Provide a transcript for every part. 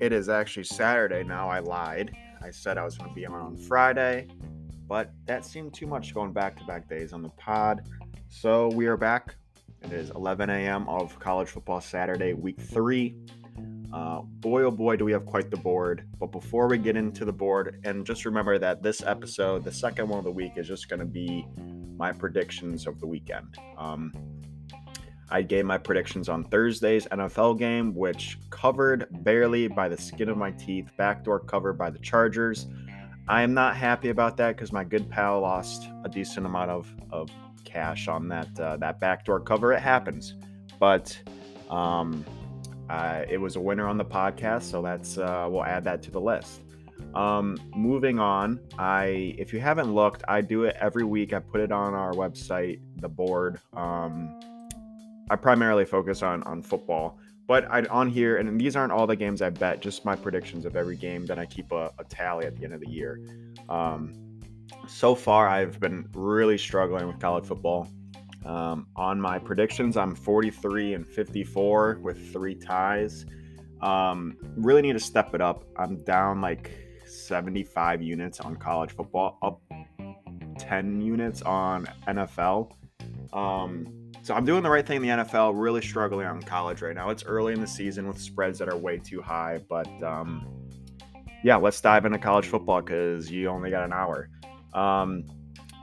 It is actually Saturday now. I lied. I said I was going to be on on Friday, but that seemed too much going back to back days on the pod. So we are back. It is 11 a.m. of college football Saturday, week three. Uh, boy, oh boy, do we have quite the board. But before we get into the board, and just remember that this episode, the second one of the week, is just going to be my predictions of the weekend. Um, I gave my predictions on Thursday's NFL game, which covered barely by the skin of my teeth, backdoor cover by the Chargers. I am not happy about that because my good pal lost a decent amount of, of cash on that uh, that backdoor cover. It happens, but um, it was a winner on the podcast, so that's uh, we'll add that to the list. Um, moving on, I if you haven't looked, I do it every week. I put it on our website, the board. Um, I primarily focus on on football, but I on here, and these aren't all the games I bet, just my predictions of every game. Then I keep a, a tally at the end of the year. Um, so far, I've been really struggling with college football. Um, on my predictions, I'm 43 and 54 with three ties. Um, really need to step it up. I'm down like 75 units on college football, up 10 units on NFL. Um, so I'm doing the right thing in the NFL, really struggling on college right now. It's early in the season with spreads that are way too high, but um, yeah, let's dive into college football because you only got an hour. Um,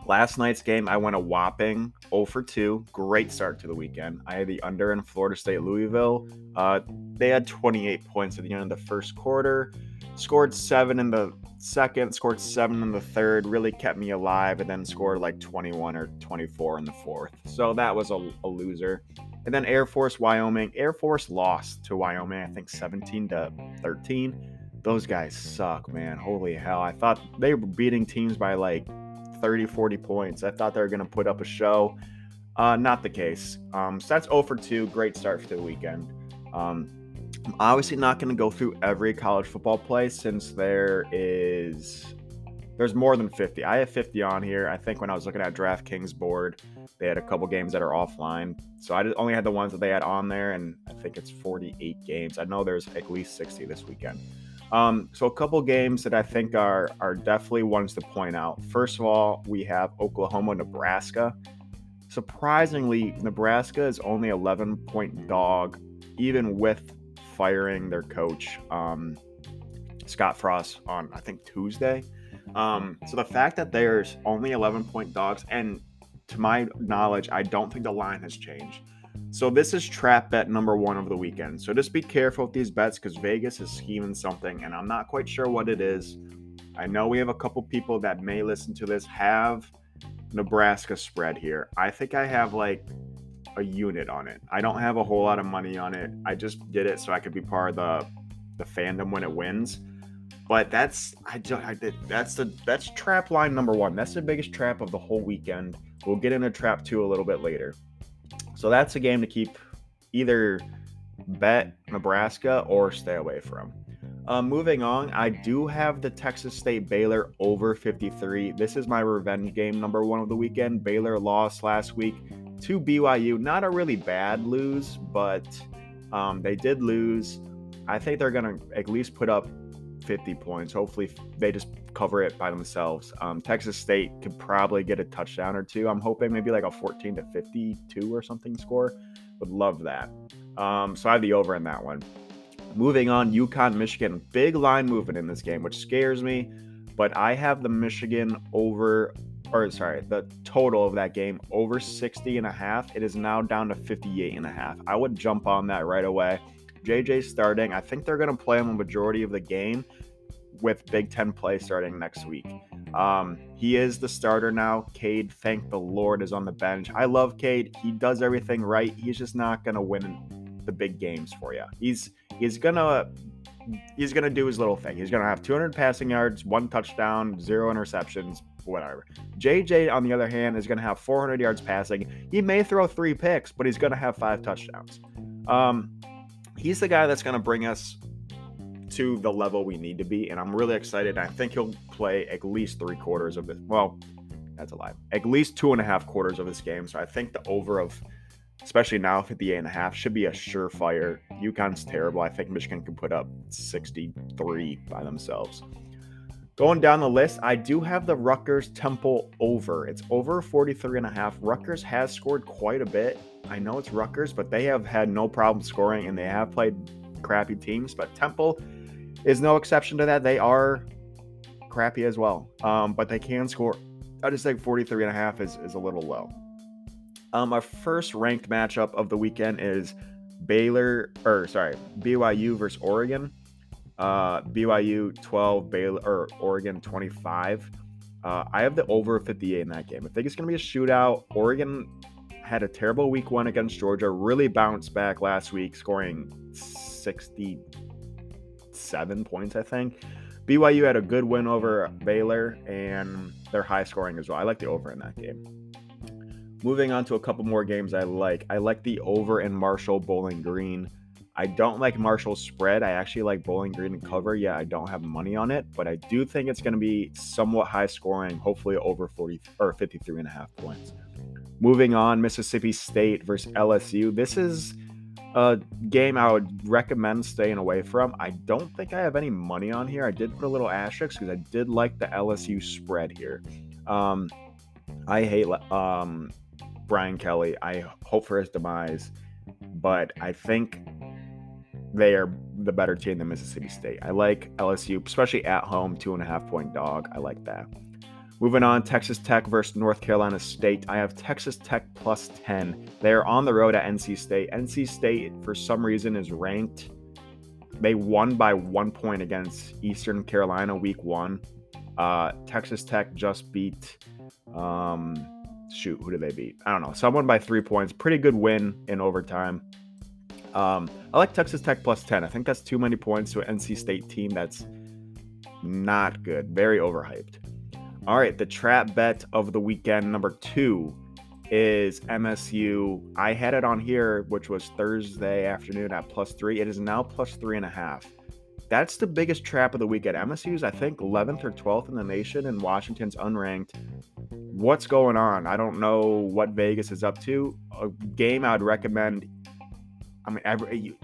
last night's game, I went a whopping 0 for 2. Great start to the weekend. I had the under in Florida State Louisville. Uh, they had 28 points at the end of the first quarter, scored seven in the second, scored seven in the third, really kept me alive, and then scored like 21 or 24 in the fourth. So that was a, a loser. And then Air Force Wyoming. Air Force lost to Wyoming, I think 17 to 13. Those guys suck, man. Holy hell. I thought they were beating teams by like 30, 40 points. I thought they were going to put up a show. Uh, not the case. Um, so that's 0 for 2. Great start for the weekend. Um, I'm obviously not going to go through every college football play since there is there's more than 50. I have 50 on here. I think when I was looking at DraftKings board, they had a couple games that are offline. So I only had the ones that they had on there, and I think it's 48 games. I know there's at least 60 this weekend. Um, so a couple games that I think are are definitely ones to point out. First of all, we have Oklahoma, Nebraska. Surprisingly, Nebraska is only 11 point dog, even with firing their coach, um, Scott Frost, on I think Tuesday. Um, so the fact that there's only 11 point dogs, and to my knowledge, I don't think the line has changed. So this is trap bet number one of the weekend. So just be careful with these bets because Vegas is scheming something, and I'm not quite sure what it is. I know we have a couple people that may listen to this have Nebraska spread here. I think I have like a unit on it. I don't have a whole lot of money on it. I just did it so I could be part of the the fandom when it wins. But that's I, just, I did that's the that's trap line number one. That's the biggest trap of the whole weekend. We'll get into trap two a little bit later. So that's a game to keep either bet Nebraska or stay away from. Uh, moving on, I do have the Texas State Baylor over 53. This is my revenge game number one of the weekend. Baylor lost last week to BYU. Not a really bad lose, but um, they did lose. I think they're going to at least put up 50 points. Hopefully, they just cover it by themselves. Um, Texas State could probably get a touchdown or two. I'm hoping maybe like a 14 to 52 or something score. Would love that. Um, so I have the over in that one. Moving on, UConn, Michigan. Big line movement in this game, which scares me. But I have the Michigan over or sorry, the total of that game over 60 and a half. It is now down to 58 and a half. I would jump on that right away. JJ starting. I think they're going to play him a majority of the game with Big Ten play starting next week. Um, he is the starter now. Cade, thank the Lord, is on the bench. I love Cade. He does everything right. He's just not going to win the big games for you. He's he's gonna he's gonna do his little thing. He's gonna have 200 passing yards, one touchdown, zero interceptions, whatever. JJ, on the other hand, is going to have 400 yards passing. He may throw three picks, but he's going to have five touchdowns. Um, he's the guy that's going to bring us to the level we need to be, and I'm really excited. I think he'll play at least three quarters of this. Well, that's a lie. At least two and a half quarters of this game. So I think the over of especially now 58 and a half, should be a surefire. UConn's terrible. I think Michigan can put up 63 by themselves. Going down the list, I do have the Rutgers Temple over. It's over 43 and a half. Rutgers has scored quite a bit. I know it's Rutgers, but they have had no problem scoring and they have played crappy teams. But Temple is no exception to that. They are crappy as well, um, but they can score. I just think 43 and a half is, is a little low. Um, our first ranked matchup of the weekend is Baylor, or sorry, BYU versus Oregon. Uh, BYU 12, Baylor or Oregon 25. Uh, I have the over 58 in that game. I think it's going to be a shootout. Oregon had a terrible week one against Georgia, really bounced back last week, scoring 67 points, I think. BYU had a good win over Baylor, and they're high scoring as well. I like the over in that game. Moving on to a couple more games I like. I like the over in Marshall Bowling Green. I don't like Marshall's spread. I actually like Bowling Green and cover. Yeah, I don't have money on it, but I do think it's going to be somewhat high scoring, hopefully over 40 or 53 and a half points. Moving on, Mississippi State versus LSU. This is a game I would recommend staying away from. I don't think I have any money on here. I did put a little asterisk because I did like the LSU spread here. Um, I hate um, Brian Kelly. I hope for his demise, but I think they are the better team than Mississippi State. I like LSU, especially at home, two and a half point dog. I like that. Moving on, Texas Tech versus North Carolina State. I have Texas Tech plus 10. They are on the road at NC State. NC State, for some reason, is ranked. They won by one point against Eastern Carolina week one. Uh, Texas Tech just beat um, shoot, who did they beat? I don't know. Someone by three points. Pretty good win in overtime. Um, I like Texas Tech plus 10. I think that's too many points to an NC State team that's not good. Very overhyped. All right, the trap bet of the weekend number two is MSU. I had it on here, which was Thursday afternoon at plus three. It is now plus three and a half. That's the biggest trap of the weekend. MSU's, I think, 11th or 12th in the nation, and Washington's unranked what's going on? I don't know what Vegas is up to. A game I would recommend. I mean, every, you,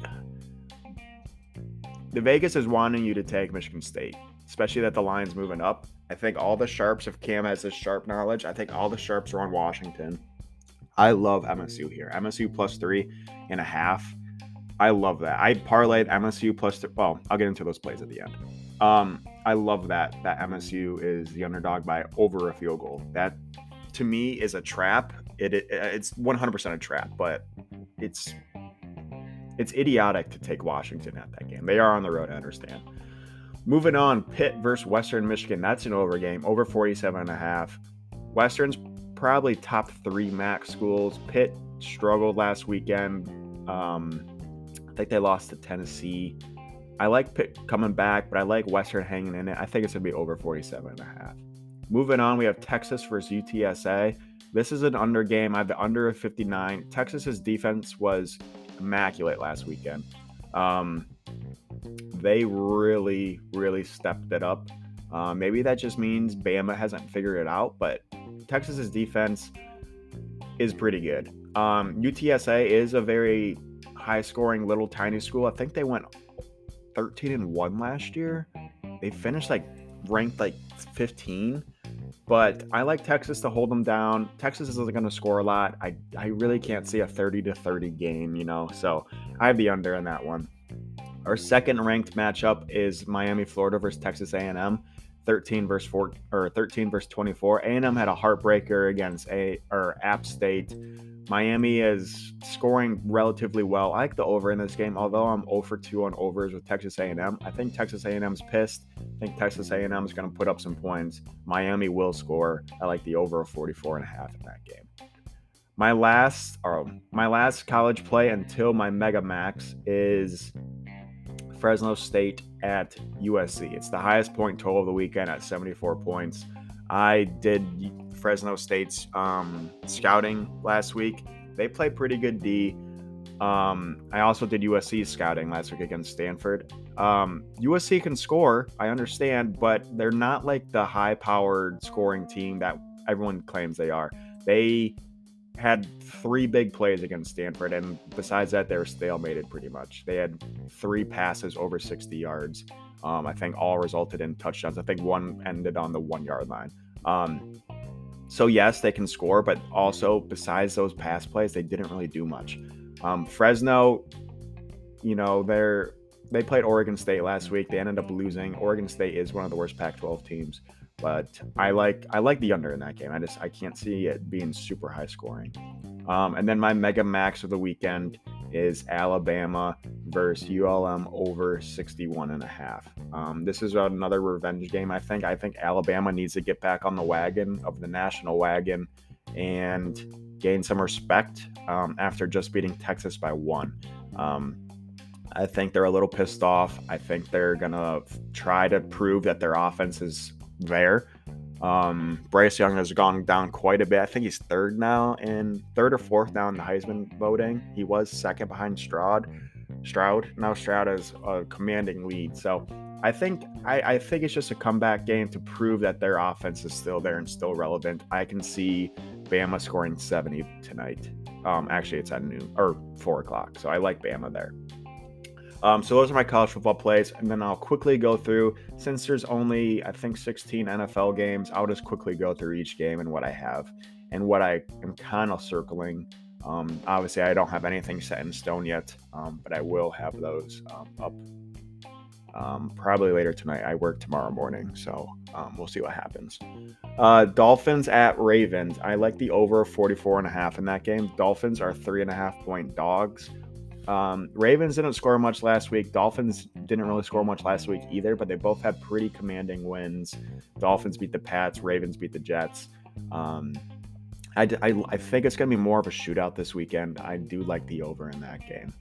the Vegas is wanting you to take Michigan State, especially that the line's moving up. I think all the sharps, if Cam has this sharp knowledge, I think all the sharps are on Washington. I love MSU here. MSU plus three and a half. I love that. I parlayed MSU plus. Well, I'll get into those plays at the end. Um, I love that that MSU is the underdog by over a field goal. That to me is a trap. It, it it's 100% a trap, but it's it's idiotic to take Washington at that game. They are on the road, I understand. Moving on, Pitt versus Western Michigan. That's an over game, over 47 and a half. Western's probably top three MAC schools. Pitt struggled last weekend. Um, I think they lost to Tennessee. I like Pitt coming back, but I like Western hanging in it. I think it's going to be over 47 and a half. Moving on, we have Texas versus UTSA. This is an under game. I have the under of 59. Texas's defense was immaculate last weekend. Um, they really, really stepped it up. Uh, maybe that just means Bama hasn't figured it out, but Texas's defense is pretty good. Um, UTSA is a very high scoring little tiny school. I think they went 13 and 1 last year. They finished like ranked like 15. But I like Texas to hold them down. Texas isn't going to score a lot. I, I really can't see a 30 to 30 game, you know. So I have the under in that one. Our second ranked matchup is Miami, Florida versus Texas A&M. 13 verse 4 or 13 versus 24. A&M had a heartbreaker against a or App State. Miami is scoring relatively well. I like the over in this game, although I'm 0 for 2 on overs with Texas A&M. I think Texas A&M's pissed. I think Texas A&M is going to put up some points. Miami will score. I like the over of 44 and a half in that game. My last, or my last college play until my Mega Max is Fresno State at USC. It's the highest point total of the weekend at 74 points. I did Fresno State's um, scouting last week. They play pretty good D. Um, I also did USC scouting last week against Stanford. Um, USC can score, I understand, but they're not like the high powered scoring team that everyone claims they are. They had three big plays against Stanford, and besides that, they were stalemated pretty much. They had three passes over 60 yards. Um, I think all resulted in touchdowns. I think one ended on the one yard line. Um, so yes, they can score, but also besides those pass plays, they didn't really do much. Um, Fresno, you know, they're they played Oregon State last week. They ended up losing. Oregon State is one of the worst Pac-12 teams, but I like I like the under in that game. I just I can't see it being super high scoring. Um, and then my mega max of the weekend is Alabama versus ULM over 61 and a half. Um, this is another revenge game. I think I think Alabama needs to get back on the wagon of the national wagon and gain some respect um, after just beating Texas by one. Um, I think they're a little pissed off. I think they're gonna try to prove that their offense is there. Um, Bryce Young has gone down quite a bit. I think he's third now and third or fourth now in the Heisman voting. He was second behind Stroud. Stroud now Stroud has a commanding lead. So I think I, I think it's just a comeback game to prove that their offense is still there and still relevant. I can see Bama scoring 70 tonight. Um, actually, it's at noon or four o'clock. So I like Bama there. Um, so those are my college football plays, and then I'll quickly go through. Since there's only I think 16 NFL games, I'll just quickly go through each game and what I have and what I am kind of circling. Um, obviously, I don't have anything set in stone yet, um, but I will have those um, up um, probably later tonight. I work tomorrow morning, so um, we'll see what happens. Uh, Dolphins at Ravens. I like the over 44 and a half in that game. Dolphins are three and a half point dogs. Um, Ravens didn't score much last week. Dolphins didn't really score much last week either, but they both had pretty commanding wins. Dolphins beat the Pats, Ravens beat the Jets. Um, I, I, I, think it's going to be more of a shootout this weekend. I do like the over in that game.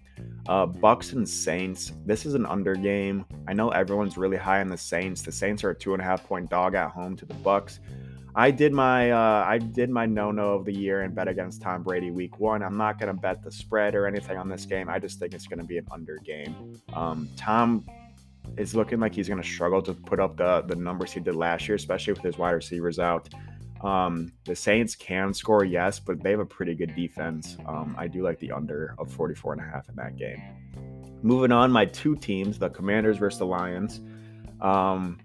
Uh, Bucks and Saints. This is an under game. I know everyone's really high on the Saints. The Saints are a two and a half point dog at home to the Bucks. I did my uh, I did my no no of the year and bet against Tom Brady week one. I'm not gonna bet the spread or anything on this game. I just think it's gonna be an under game. Um, Tom is looking like he's gonna struggle to put up the the numbers he did last year, especially with his wide receivers out. Um, the Saints can score, yes, but they have a pretty good defense. Um, I do like the under of 44 and a half in that game. Moving on, my two teams, the Commanders versus the Lions. Um,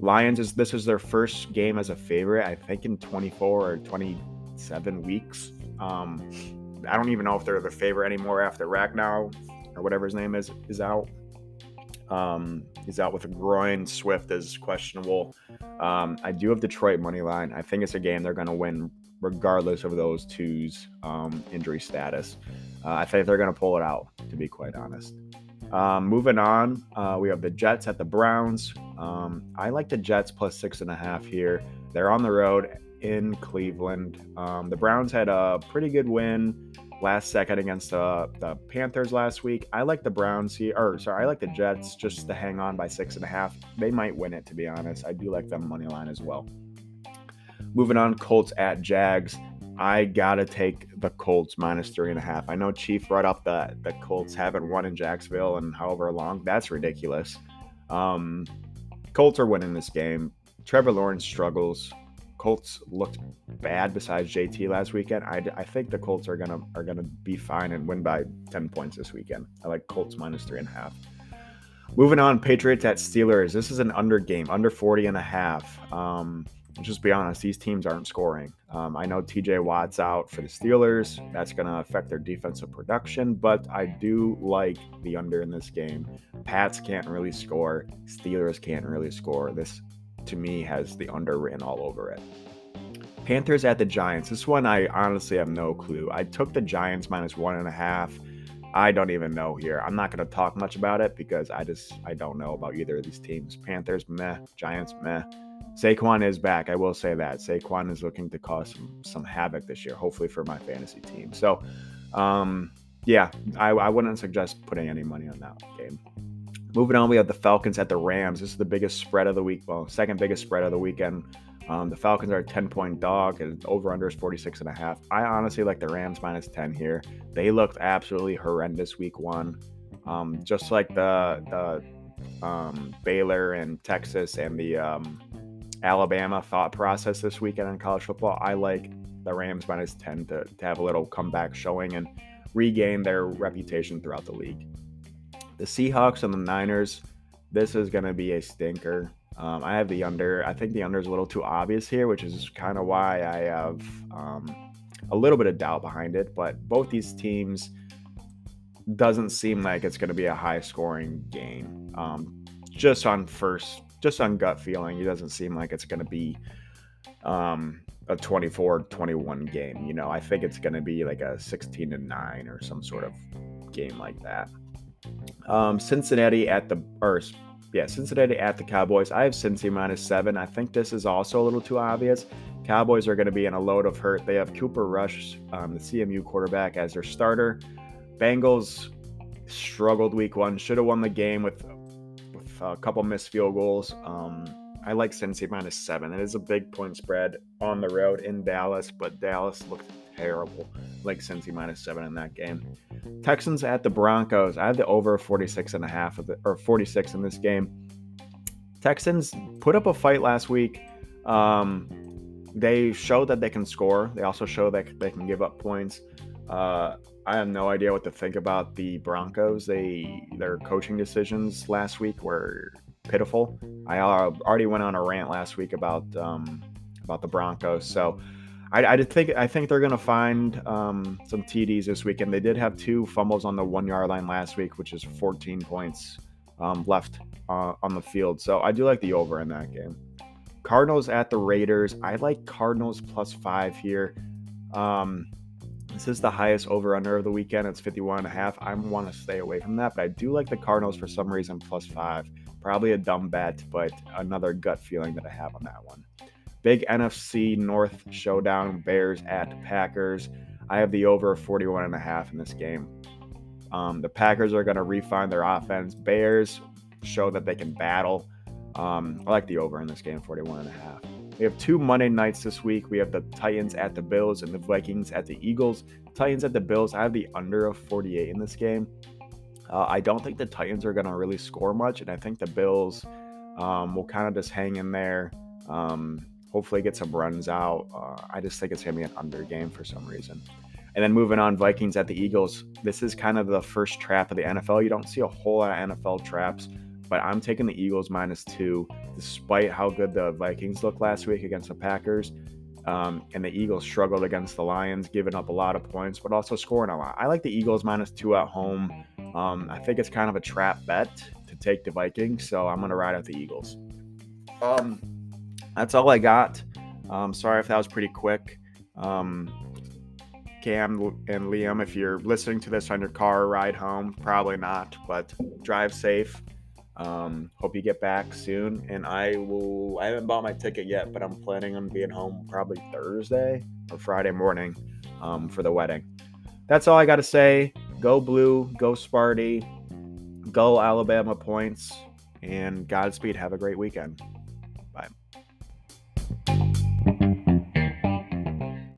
Lions is this is their first game as a favorite, I think in 24 or 27 weeks. Um, I don't even know if they're the favorite anymore after Ragnow or whatever his name is is out. Um, he's out with a groin. Swift is questionable. Um, I do have Detroit money line. I think it's a game they're going to win regardless of those two's um, injury status. Uh, I think they're going to pull it out, to be quite honest. Um, moving on, uh, we have the Jets at the Browns. Um, I like the Jets plus six and a half here. They're on the road in Cleveland. Um, the Browns had a pretty good win last second against uh, the Panthers last week. I like the Browns here, or sorry, I like the Jets just to hang on by six and a half. They might win it, to be honest. I do like them money line as well. Moving on, Colts at Jags. I gotta take the Colts minus three and a half. I know Chief brought up that the Colts haven't won in Jacksonville and however long. That's ridiculous. Um, Colts are winning this game. Trevor Lawrence struggles. Colts looked bad besides JT last weekend. I, I think the Colts are gonna are gonna be fine and win by ten points this weekend. I like Colts minus three and a half. Moving on, Patriots at Steelers. This is an under game, under 40 and a half. Um, just be honest, these teams aren't scoring. Um, I know TJ Watt's out for the Steelers. That's going to affect their defensive production, but I do like the under in this game. Pats can't really score, Steelers can't really score. This, to me, has the under written all over it. Panthers at the Giants. This one, I honestly have no clue. I took the Giants minus one and a half. I don't even know here. I'm not going to talk much about it because I just I don't know about either of these teams. Panthers meh, Giants meh. Saquon is back. I will say that Saquon is looking to cause some, some havoc this year, hopefully for my fantasy team. So, um, yeah, I, I wouldn't suggest putting any money on that game. Moving on, we have the Falcons at the Rams. This is the biggest spread of the week. Well, second biggest spread of the weekend. Um, the Falcons are a 10 point dog, and over under is 46 and a half. I honestly like the Rams minus 10 here. They looked absolutely horrendous week one. Um, just like the, the um, Baylor and Texas and the um, Alabama thought process this weekend in college football. I like the Rams minus 10 to, to have a little comeback showing and regain their reputation throughout the league. The Seahawks and the Niners, this is going to be a stinker. Um, I have the under. I think the under is a little too obvious here, which is kind of why I have um, a little bit of doubt behind it. But both these teams doesn't seem like it's going to be a high scoring game. Um, just on first, just on gut feeling, it doesn't seem like it's going to be um, a 24-21 game. You know, I think it's going to be like a 16 to 9 or some sort of game like that. Um, Cincinnati at the or yeah, Cincinnati at the Cowboys. I have Cincy minus seven. I think this is also a little too obvious. Cowboys are going to be in a load of hurt. They have Cooper Rush, um, the CMU quarterback, as their starter. Bengals struggled week one. Should have won the game with a couple missed field goals. Um, I like Cincy minus seven. It is a big point spread on the road in Dallas, but Dallas looked terrible. Like Cincy minus seven in that game. Texans at the Broncos. I have the over 46 and a half of the, or 46 in this game. Texans put up a fight last week. Um, they show that they can score. They also show that they can give up points. Uh, I have no idea what to think about the Broncos. They their coaching decisions last week were pitiful. I already went on a rant last week about um, about the Broncos, so I, I think I think they're going to find um, some TDs this weekend. They did have two fumbles on the one yard line last week, which is 14 points um, left uh, on the field. So I do like the over in that game. Cardinals at the Raiders. I like Cardinals plus five here. Um, this is the highest over under of the weekend. It's 51 and a half. I want to stay away from that, but I do like the Cardinals for some reason plus five. Probably a dumb bet, but another gut feeling that I have on that one. Big NFC North showdown Bears at Packers. I have the over 41 and a half in this game. Um, the Packers are going to refine their offense. Bears show that they can battle. Um, I like the over in this game, 41 and a half. We have two Monday nights this week. We have the Titans at the Bills and the Vikings at the Eagles. Titans at the Bills. I have the under of 48 in this game. Uh, I don't think the Titans are going to really score much, and I think the Bills um, will kind of just hang in there. Um, hopefully, get some runs out. Uh, I just think it's going to be an under game for some reason. And then moving on, Vikings at the Eagles. This is kind of the first trap of the NFL. You don't see a whole lot of NFL traps, but I'm taking the Eagles minus two, despite how good the Vikings looked last week against the Packers. Um, and the Eagles struggled against the Lions, giving up a lot of points, but also scoring a lot. I like the Eagles minus two at home. Um, I think it's kind of a trap bet to take the Vikings, so I'm going to ride out the Eagles. Um, that's all I got. Um, sorry if that was pretty quick. Um, Cam and Liam, if you're listening to this on your car ride home, probably not, but drive safe. Um, hope you get back soon. And I will, I haven't bought my ticket yet, but I'm planning on being home probably Thursday or Friday morning um, for the wedding. That's all I got to say. Go blue, go Sparty, go Alabama points, and Godspeed. Have a great weekend.